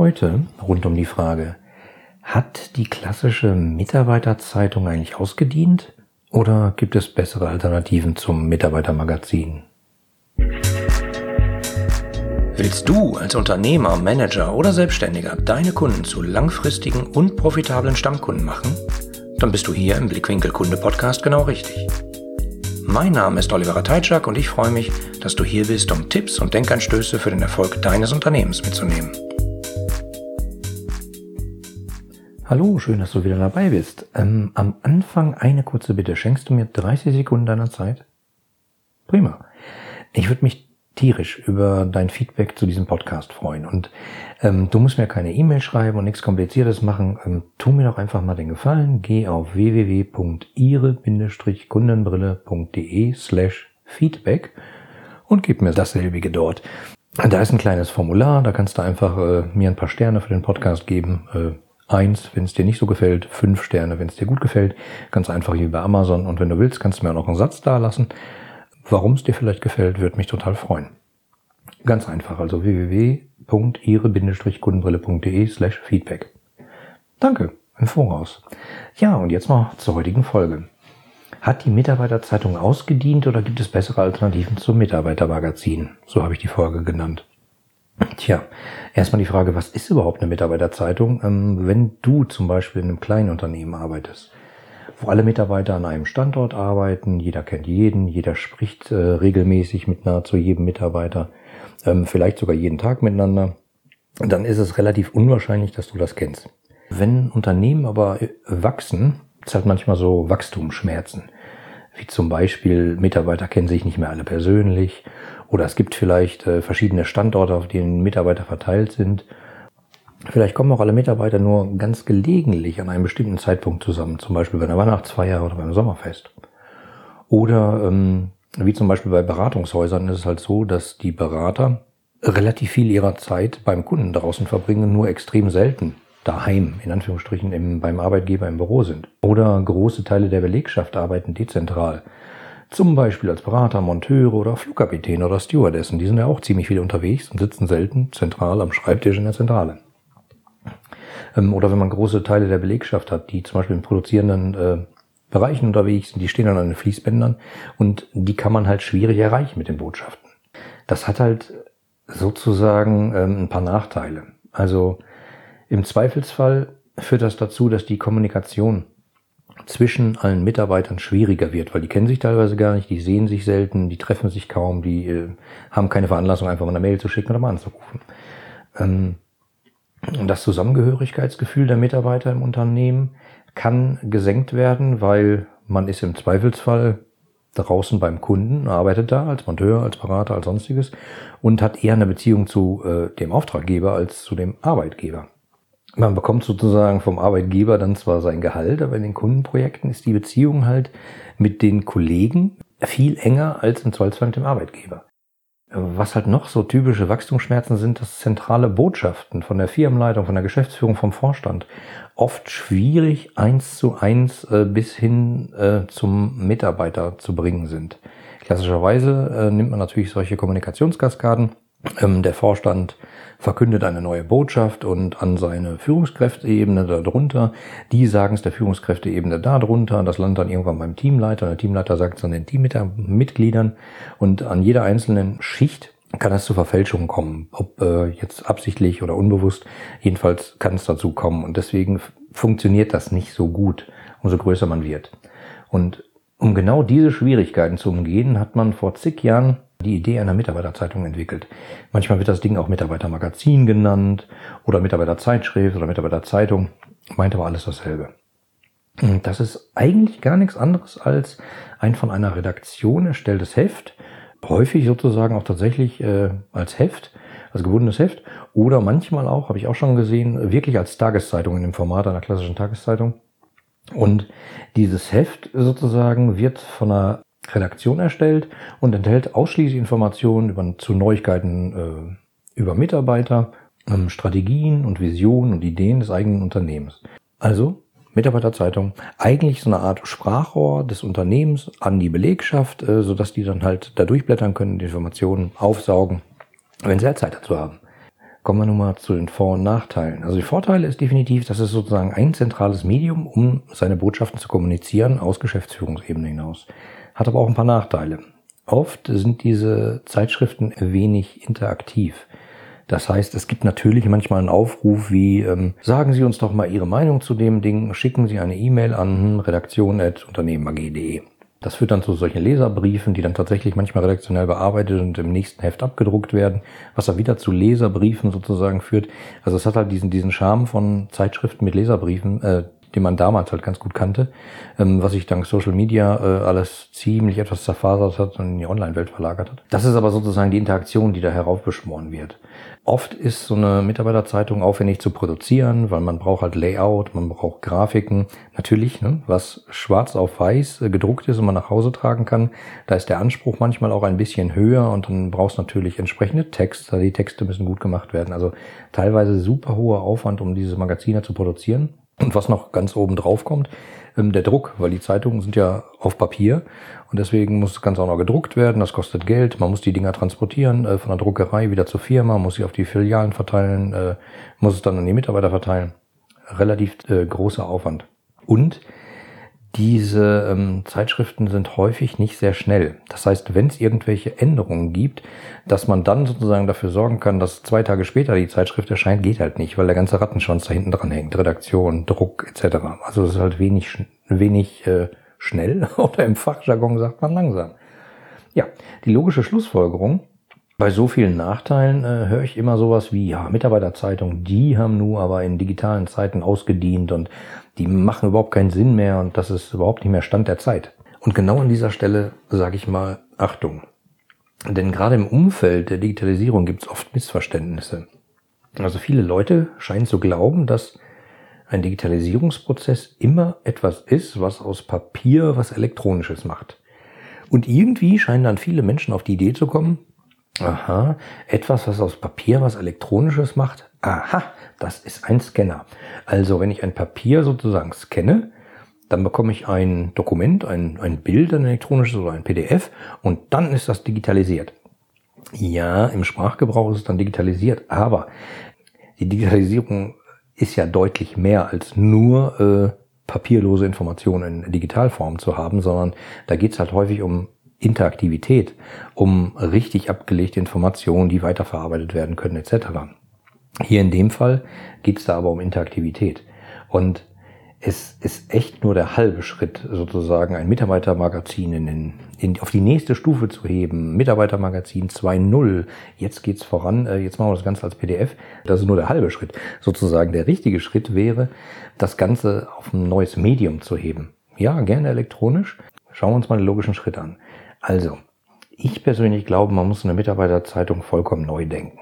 Heute rund um die Frage, hat die klassische Mitarbeiterzeitung eigentlich ausgedient oder gibt es bessere Alternativen zum Mitarbeitermagazin? Willst du als Unternehmer, Manager oder Selbstständiger deine Kunden zu langfristigen und profitablen Stammkunden machen? Dann bist du hier im Blickwinkel Kunde Podcast genau richtig. Mein Name ist Oliver Teitschak und ich freue mich, dass du hier bist, um Tipps und Denkanstöße für den Erfolg deines Unternehmens mitzunehmen. Hallo, schön, dass du wieder dabei bist. Ähm, am Anfang eine kurze Bitte. Schenkst du mir 30 Sekunden deiner Zeit? Prima. Ich würde mich tierisch über dein Feedback zu diesem Podcast freuen. Und ähm, du musst mir keine E-Mail schreiben und nichts Kompliziertes machen. Ähm, tu mir doch einfach mal den Gefallen. Geh auf www.ire-kundenbrille.de slash Feedback und gib mir dasselbige dort. Da ist ein kleines Formular, da kannst du einfach äh, mir ein paar Sterne für den Podcast geben. Äh, Eins, wenn es dir nicht so gefällt, fünf Sterne, wenn es dir gut gefällt. Ganz einfach wie bei Amazon. Und wenn du willst, kannst du mir auch noch einen Satz da lassen. Warum es dir vielleicht gefällt, würde mich total freuen. Ganz einfach, also www.ihre-kundenbrille.de slash Feedback. Danke im Voraus. Ja, und jetzt mal zur heutigen Folge. Hat die Mitarbeiterzeitung ausgedient oder gibt es bessere Alternativen zum Mitarbeitermagazin? So habe ich die Folge genannt. Tja, erstmal die Frage, was ist überhaupt eine Mitarbeiterzeitung? Ähm, wenn du zum Beispiel in einem kleinen Unternehmen arbeitest, wo alle Mitarbeiter an einem Standort arbeiten, jeder kennt jeden, jeder spricht äh, regelmäßig mit nahezu jedem Mitarbeiter, ähm, vielleicht sogar jeden Tag miteinander, dann ist es relativ unwahrscheinlich, dass du das kennst. Wenn Unternehmen aber äh, wachsen, ist halt manchmal so Wachstumsschmerzen. Wie zum Beispiel, Mitarbeiter kennen sich nicht mehr alle persönlich oder es gibt vielleicht äh, verschiedene Standorte, auf denen Mitarbeiter verteilt sind. Vielleicht kommen auch alle Mitarbeiter nur ganz gelegentlich an einem bestimmten Zeitpunkt zusammen, zum Beispiel bei einer Weihnachtsfeier oder beim Sommerfest. Oder ähm, wie zum Beispiel bei Beratungshäusern ist es halt so, dass die Berater relativ viel ihrer Zeit beim Kunden draußen verbringen, nur extrem selten daheim, in Anführungsstrichen, im, beim Arbeitgeber im Büro sind. Oder große Teile der Belegschaft arbeiten dezentral. Zum Beispiel als Berater, Monteure oder Flugkapitän oder Stewardessen. Die sind ja auch ziemlich viel unterwegs und sitzen selten zentral am Schreibtisch in der Zentrale. Ähm, oder wenn man große Teile der Belegschaft hat, die zum Beispiel in produzierenden äh, Bereichen unterwegs sind, die stehen dann an den Fließbändern und die kann man halt schwierig erreichen mit den Botschaften. Das hat halt sozusagen ähm, ein paar Nachteile. Also im Zweifelsfall führt das dazu, dass die Kommunikation zwischen allen Mitarbeitern schwieriger wird, weil die kennen sich teilweise gar nicht, die sehen sich selten, die treffen sich kaum, die äh, haben keine Veranlassung, einfach mal eine Mail zu schicken oder mal anzurufen. Ähm, das Zusammengehörigkeitsgefühl der Mitarbeiter im Unternehmen kann gesenkt werden, weil man ist im Zweifelsfall draußen beim Kunden, arbeitet da als Monteur, als Berater, als sonstiges und hat eher eine Beziehung zu äh, dem Auftraggeber als zu dem Arbeitgeber. Man bekommt sozusagen vom Arbeitgeber dann zwar sein Gehalt, aber in den Kundenprojekten ist die Beziehung halt mit den Kollegen viel enger als im Zweifelsfall mit dem Arbeitgeber. Was halt noch so typische Wachstumsschmerzen sind, dass zentrale Botschaften von der Firmenleitung, von der Geschäftsführung, vom Vorstand oft schwierig eins zu eins äh, bis hin äh, zum Mitarbeiter zu bringen sind. Klassischerweise äh, nimmt man natürlich solche Kommunikationskaskaden. Ähm, der Vorstand verkündet eine neue Botschaft und an seine Führungskräfteebene darunter, die sagen es der Führungskräfteebene darunter, das landet dann irgendwann beim Teamleiter, der Teamleiter sagt es an den Teammitgliedern und an jeder einzelnen Schicht kann es zu Verfälschungen kommen, ob äh, jetzt absichtlich oder unbewusst, jedenfalls kann es dazu kommen. Und deswegen funktioniert das nicht so gut, umso größer man wird. Und um genau diese Schwierigkeiten zu umgehen, hat man vor zig Jahren die Idee einer Mitarbeiterzeitung entwickelt. Manchmal wird das Ding auch Mitarbeitermagazin genannt oder Mitarbeiterzeitschrift oder Mitarbeiterzeitung. Meint aber alles dasselbe. Das ist eigentlich gar nichts anderes als ein von einer Redaktion erstelltes Heft, häufig sozusagen auch tatsächlich äh, als Heft, als gebundenes Heft oder manchmal auch, habe ich auch schon gesehen, wirklich als Tageszeitung in dem Format einer klassischen Tageszeitung. Und dieses Heft sozusagen wird von einer Redaktion erstellt und enthält ausschließlich Informationen über, zu Neuigkeiten äh, über Mitarbeiter, ähm, Strategien und Visionen und Ideen des eigenen Unternehmens. Also Mitarbeiterzeitung, eigentlich so eine Art Sprachrohr des Unternehmens an die Belegschaft, äh, sodass die dann halt da durchblättern können, die Informationen aufsaugen, wenn sie halt Zeit dazu haben. Kommen wir nun mal zu den Vor- und Nachteilen. Also die Vorteile ist definitiv, dass es sozusagen ein zentrales Medium, um seine Botschaften zu kommunizieren, aus Geschäftsführungsebene hinaus. Hat aber auch ein paar Nachteile. Oft sind diese Zeitschriften wenig interaktiv. Das heißt, es gibt natürlich manchmal einen Aufruf wie, ähm, sagen Sie uns doch mal Ihre Meinung zu dem Ding, schicken Sie eine E-Mail an redaktion.unternehmenag.de. Das führt dann zu solchen Leserbriefen, die dann tatsächlich manchmal redaktionell bearbeitet und im nächsten Heft abgedruckt werden, was dann wieder zu Leserbriefen sozusagen führt. Also es hat halt diesen, diesen Charme von Zeitschriften mit Leserbriefen, äh, den man damals halt ganz gut kannte, ähm, was sich dank Social Media äh, alles ziemlich etwas zerfasert hat und in die Online-Welt verlagert hat. Das ist aber sozusagen die Interaktion, die da heraufbeschworen wird. Oft ist so eine Mitarbeiterzeitung aufwendig zu produzieren, weil man braucht halt Layout, man braucht Grafiken. Natürlich, ne, was schwarz auf weiß äh, gedruckt ist und man nach Hause tragen kann, da ist der Anspruch manchmal auch ein bisschen höher und dann brauchst du natürlich entsprechende Texte. Die Texte müssen gut gemacht werden. Also teilweise super hoher Aufwand, um diese Magazine zu produzieren. Und was noch ganz oben drauf kommt, ähm, der Druck, weil die Zeitungen sind ja auf Papier und deswegen muss das Ganze auch noch gedruckt werden. Das kostet Geld. Man muss die Dinger transportieren äh, von der Druckerei wieder zur Firma, muss sie auf die Filialen verteilen, äh, muss es dann an die Mitarbeiter verteilen. Relativ äh, großer Aufwand. Und diese ähm, Zeitschriften sind häufig nicht sehr schnell. Das heißt, wenn es irgendwelche Änderungen gibt, dass man dann sozusagen dafür sorgen kann, dass zwei Tage später die Zeitschrift erscheint, geht halt nicht, weil der ganze Rattenschwanz da hinten dran hängt. Redaktion, Druck etc. Also es ist halt wenig, wenig äh, schnell oder im Fachjargon sagt man langsam. Ja, die logische Schlussfolgerung bei so vielen Nachteilen äh, höre ich immer sowas wie, ja, Mitarbeiterzeitung, die haben nur aber in digitalen Zeiten ausgedient und die machen überhaupt keinen Sinn mehr und das ist überhaupt nicht mehr Stand der Zeit. Und genau an dieser Stelle sage ich mal Achtung. Denn gerade im Umfeld der Digitalisierung gibt es oft Missverständnisse. Also viele Leute scheinen zu glauben, dass ein Digitalisierungsprozess immer etwas ist, was aus Papier was Elektronisches macht. Und irgendwie scheinen dann viele Menschen auf die Idee zu kommen, Aha, etwas, was aus Papier was Elektronisches macht. Aha, das ist ein Scanner. Also wenn ich ein Papier sozusagen scanne, dann bekomme ich ein Dokument, ein, ein Bild, ein elektronisches oder ein PDF und dann ist das digitalisiert. Ja, im Sprachgebrauch ist es dann digitalisiert, aber die Digitalisierung ist ja deutlich mehr als nur äh, papierlose Informationen in Digitalform zu haben, sondern da geht es halt häufig um Interaktivität, um richtig abgelegte Informationen, die weiterverarbeitet werden können, etc. Hier in dem Fall geht es da aber um Interaktivität. Und es ist echt nur der halbe Schritt, sozusagen ein Mitarbeitermagazin in den, in, auf die nächste Stufe zu heben. Mitarbeitermagazin 2.0. Jetzt geht's voran. Äh, jetzt machen wir das Ganze als PDF. Das ist nur der halbe Schritt. Sozusagen der richtige Schritt wäre, das Ganze auf ein neues Medium zu heben. Ja, gerne elektronisch. Schauen wir uns mal den logischen Schritt an. Also, ich persönlich glaube, man muss eine Mitarbeiterzeitung vollkommen neu denken.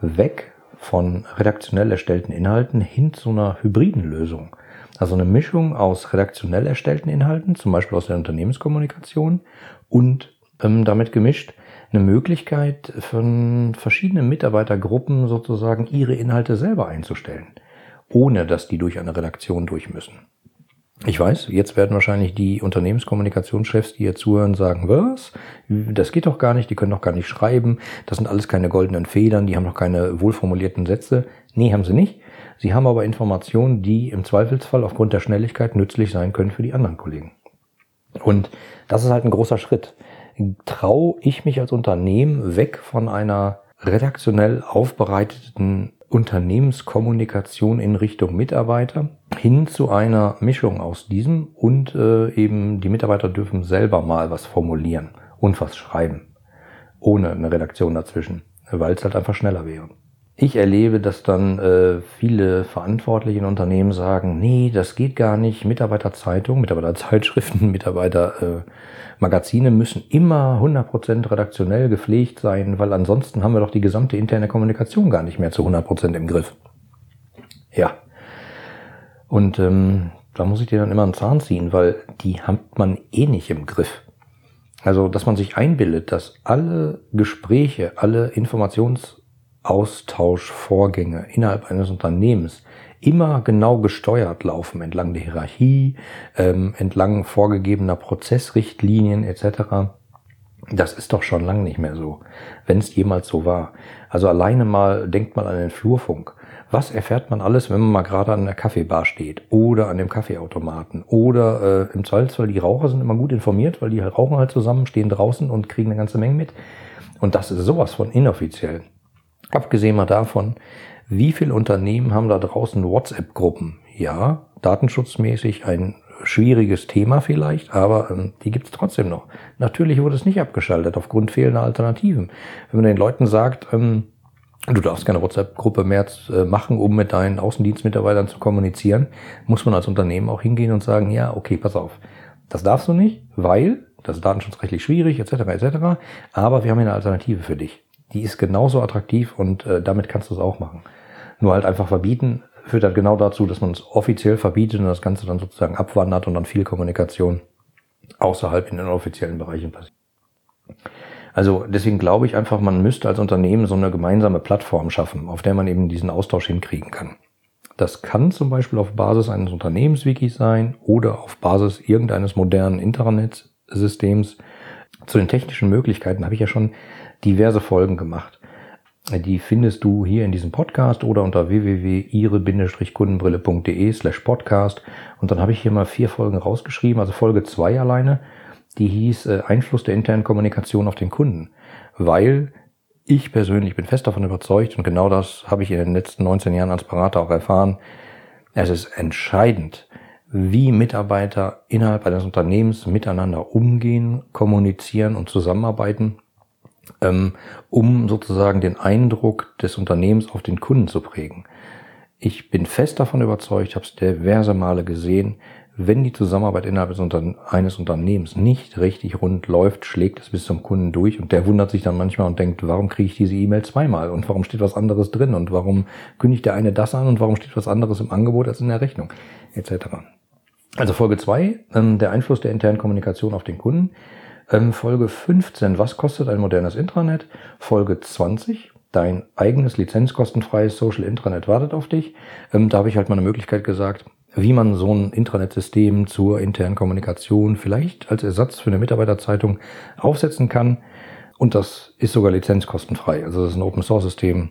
Weg von redaktionell erstellten Inhalten hin zu einer hybriden Lösung. Also eine Mischung aus redaktionell erstellten Inhalten, zum Beispiel aus der Unternehmenskommunikation und ähm, damit gemischt eine Möglichkeit von verschiedenen Mitarbeitergruppen sozusagen ihre Inhalte selber einzustellen, ohne dass die durch eine Redaktion durch müssen. Ich weiß, jetzt werden wahrscheinlich die Unternehmenskommunikationschefs, die hier zuhören, sagen, was? Das geht doch gar nicht, die können doch gar nicht schreiben, das sind alles keine goldenen Federn, die haben doch keine wohlformulierten Sätze. Nee, haben sie nicht. Sie haben aber Informationen, die im Zweifelsfall aufgrund der Schnelligkeit nützlich sein können für die anderen Kollegen. Und das ist halt ein großer Schritt. Traue ich mich als Unternehmen weg von einer redaktionell aufbereiteten Unternehmenskommunikation in Richtung Mitarbeiter hin zu einer Mischung aus diesem und äh, eben die Mitarbeiter dürfen selber mal was formulieren und was schreiben, ohne eine Redaktion dazwischen, weil es halt einfach schneller wäre. Ich erlebe, dass dann äh, viele Verantwortliche in Unternehmen sagen, nee, das geht gar nicht. Mitarbeiterzeitung, Mitarbeiterzeitschriften, Mitarbeitermagazine äh, müssen immer 100% redaktionell gepflegt sein, weil ansonsten haben wir doch die gesamte interne Kommunikation gar nicht mehr zu 100% im Griff. Ja. Und ähm, da muss ich dir dann immer einen Zahn ziehen, weil die hat man eh nicht im Griff. Also, dass man sich einbildet, dass alle Gespräche, alle Informations- Austauschvorgänge innerhalb eines Unternehmens immer genau gesteuert laufen entlang der Hierarchie, ähm, entlang vorgegebener Prozessrichtlinien etc. Das ist doch schon lange nicht mehr so, wenn es jemals so war. Also alleine mal, denkt mal an den Flurfunk. Was erfährt man alles, wenn man mal gerade an der Kaffeebar steht oder an dem Kaffeeautomaten oder äh, im Zweifelsfall die Raucher sind immer gut informiert, weil die halt rauchen halt zusammen, stehen draußen und kriegen eine ganze Menge mit. Und das ist sowas von inoffiziell. Abgesehen mal davon, wie viele Unternehmen haben da draußen WhatsApp-Gruppen? Ja, datenschutzmäßig ein schwieriges Thema vielleicht, aber ähm, die gibt es trotzdem noch. Natürlich wurde es nicht abgeschaltet aufgrund fehlender Alternativen. Wenn man den Leuten sagt, ähm, du darfst keine WhatsApp-Gruppe mehr äh, machen, um mit deinen Außendienstmitarbeitern zu kommunizieren, muss man als Unternehmen auch hingehen und sagen, ja, okay, pass auf, das darfst du nicht, weil das ist datenschutzrechtlich schwierig, etc., etc., aber wir haben eine Alternative für dich. Die ist genauso attraktiv und äh, damit kannst du es auch machen. Nur halt einfach verbieten, führt halt genau dazu, dass man es offiziell verbietet und das Ganze dann sozusagen abwandert und dann viel Kommunikation außerhalb in den offiziellen Bereichen passiert. Also deswegen glaube ich einfach, man müsste als Unternehmen so eine gemeinsame Plattform schaffen, auf der man eben diesen Austausch hinkriegen kann. Das kann zum Beispiel auf Basis eines Unternehmenswikis sein oder auf Basis irgendeines modernen Internetsystems. Zu den technischen Möglichkeiten habe ich ja schon diverse Folgen gemacht. Die findest du hier in diesem Podcast oder unter www.ihre-kundenbrille.de slash podcast. Und dann habe ich hier mal vier Folgen rausgeschrieben, also Folge zwei alleine, die hieß äh, Einfluss der internen Kommunikation auf den Kunden. Weil ich persönlich bin fest davon überzeugt und genau das habe ich in den letzten 19 Jahren als Berater auch erfahren. Es ist entscheidend, wie Mitarbeiter innerhalb eines Unternehmens miteinander umgehen, kommunizieren und zusammenarbeiten ähm, um sozusagen den Eindruck des Unternehmens auf den Kunden zu prägen. Ich bin fest davon überzeugt, habe es diverse Male gesehen, wenn die Zusammenarbeit innerhalb eines Unternehmens nicht richtig rund läuft, schlägt es bis zum Kunden durch und der wundert sich dann manchmal und denkt, warum kriege ich diese E-Mail zweimal und warum steht was anderes drin und warum kündigt der eine das an und warum steht was anderes im Angebot als in der Rechnung etc. Also Folge zwei, ähm, der Einfluss der internen Kommunikation auf den Kunden. Ähm, Folge 15, was kostet ein modernes Intranet? Folge 20, dein eigenes lizenzkostenfreies Social Intranet wartet auf dich. Ähm, da habe ich halt mal eine Möglichkeit gesagt, wie man so ein Intranet-System zur internen Kommunikation vielleicht als Ersatz für eine Mitarbeiterzeitung aufsetzen kann. Und das ist sogar lizenzkostenfrei. Also das ist ein Open-Source-System.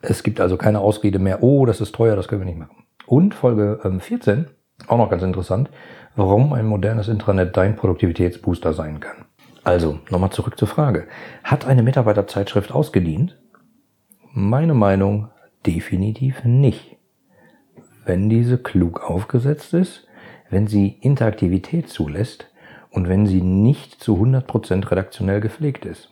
Es gibt also keine Ausrede mehr, oh, das ist teuer, das können wir nicht machen. Und Folge 14, ähm, auch noch ganz interessant, warum ein modernes Intranet dein Produktivitätsbooster sein kann. Also, nochmal zurück zur Frage. Hat eine Mitarbeiterzeitschrift ausgedient? Meine Meinung, definitiv nicht. Wenn diese klug aufgesetzt ist, wenn sie Interaktivität zulässt und wenn sie nicht zu 100% redaktionell gepflegt ist.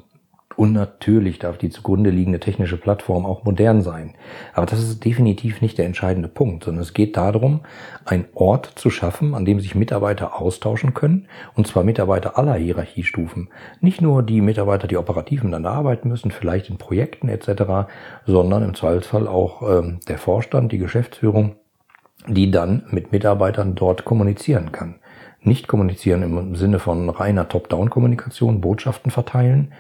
Und natürlich darf die zugrunde liegende technische Plattform auch modern sein. Aber das ist definitiv nicht der entscheidende Punkt, sondern es geht darum, einen Ort zu schaffen, an dem sich Mitarbeiter austauschen können, und zwar Mitarbeiter aller Hierarchiestufen. Nicht nur die Mitarbeiter, die operativ miteinander arbeiten müssen, vielleicht in Projekten etc., sondern im Zweifelsfall auch ähm, der Vorstand, die Geschäftsführung, die dann mit Mitarbeitern dort kommunizieren kann. Nicht kommunizieren im Sinne von reiner Top-Down-Kommunikation, Botschaften verteilen,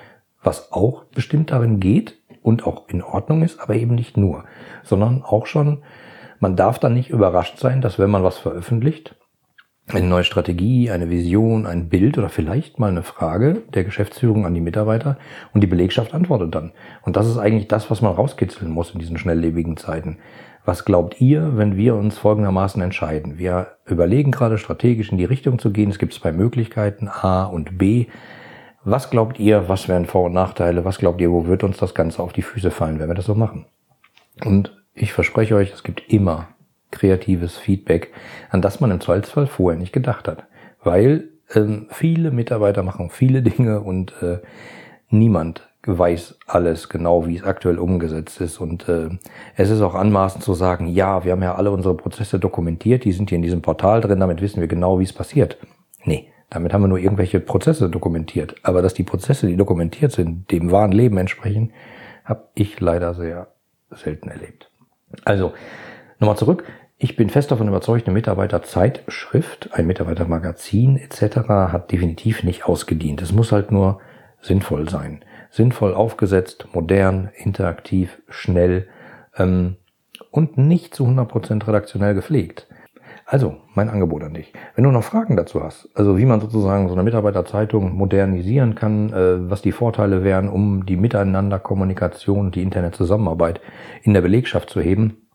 was auch bestimmt darin geht und auch in Ordnung ist, aber eben nicht nur, sondern auch schon, man darf dann nicht überrascht sein, dass wenn man was veröffentlicht, eine neue Strategie, eine Vision, ein Bild oder vielleicht mal eine Frage der Geschäftsführung an die Mitarbeiter und die Belegschaft antwortet dann. Und das ist eigentlich das, was man rauskitzeln muss in diesen schnelllebigen Zeiten. Was glaubt ihr, wenn wir uns folgendermaßen entscheiden? Wir überlegen gerade strategisch in die Richtung zu gehen. Es gibt zwei Möglichkeiten, A und B. Was glaubt ihr, was wären Vor- und Nachteile? Was glaubt ihr, wo wird uns das Ganze auf die Füße fallen, wenn wir das so machen? Und ich verspreche euch, es gibt immer kreatives Feedback, an das man im Zweifelsfall vorher nicht gedacht hat. Weil ähm, viele Mitarbeiter machen viele Dinge und äh, niemand weiß alles genau, wie es aktuell umgesetzt ist. Und äh, es ist auch anmaßend zu sagen, ja, wir haben ja alle unsere Prozesse dokumentiert, die sind hier in diesem Portal drin, damit wissen wir genau, wie es passiert. Nee, damit haben wir nur irgendwelche Prozesse dokumentiert. Aber dass die Prozesse, die dokumentiert sind, dem wahren Leben entsprechen, habe ich leider sehr selten erlebt. Also, nochmal zurück. Ich bin fest davon überzeugt, eine Mitarbeiterzeitschrift, ein Mitarbeitermagazin etc. hat definitiv nicht ausgedient. Es muss halt nur sinnvoll sein. Sinnvoll aufgesetzt, modern, interaktiv, schnell ähm, und nicht zu 100% redaktionell gepflegt. Also, mein Angebot an dich. Wenn du noch Fragen dazu hast, also wie man sozusagen so eine Mitarbeiterzeitung modernisieren kann, äh, was die Vorteile wären, um die Miteinanderkommunikation, die Internetzusammenarbeit in der Belegschaft zu heben,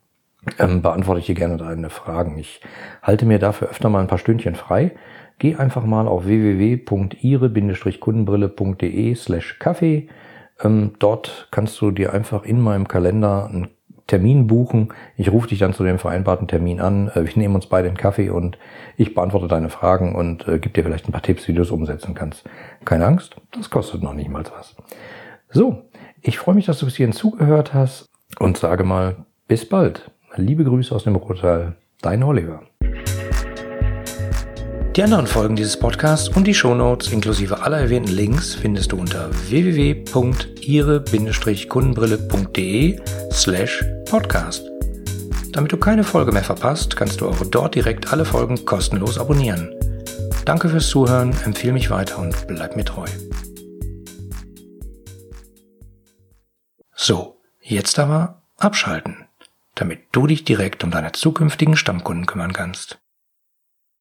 ähm, beantworte ich dir gerne deine Fragen. Ich halte mir dafür öfter mal ein paar Stündchen frei. Geh einfach mal auf www.ire-kundenbrille.de slash Kaffee. Ähm, dort kannst du dir einfach in meinem Kalender einen Termin buchen. Ich rufe dich dann zu dem vereinbarten Termin an. Äh, wir nehmen uns beide einen Kaffee und ich beantworte deine Fragen und äh, gebe dir vielleicht ein paar Tipps, wie du es umsetzen kannst. Keine Angst, das kostet noch nicht mal was. So, ich freue mich, dass du bis hierhin zugehört hast und sage mal bis bald. Liebe Grüße aus dem Ruhrtal, dein Oliver. Die anderen Folgen dieses Podcasts und die Shownotes inklusive aller erwähnten Links findest du unter www.ire-kundenbrille.de slash podcast. Damit du keine Folge mehr verpasst, kannst du auch dort direkt alle Folgen kostenlos abonnieren. Danke fürs Zuhören, empfehle mich weiter und bleib mir treu. So, jetzt aber abschalten, damit du dich direkt um deine zukünftigen Stammkunden kümmern kannst.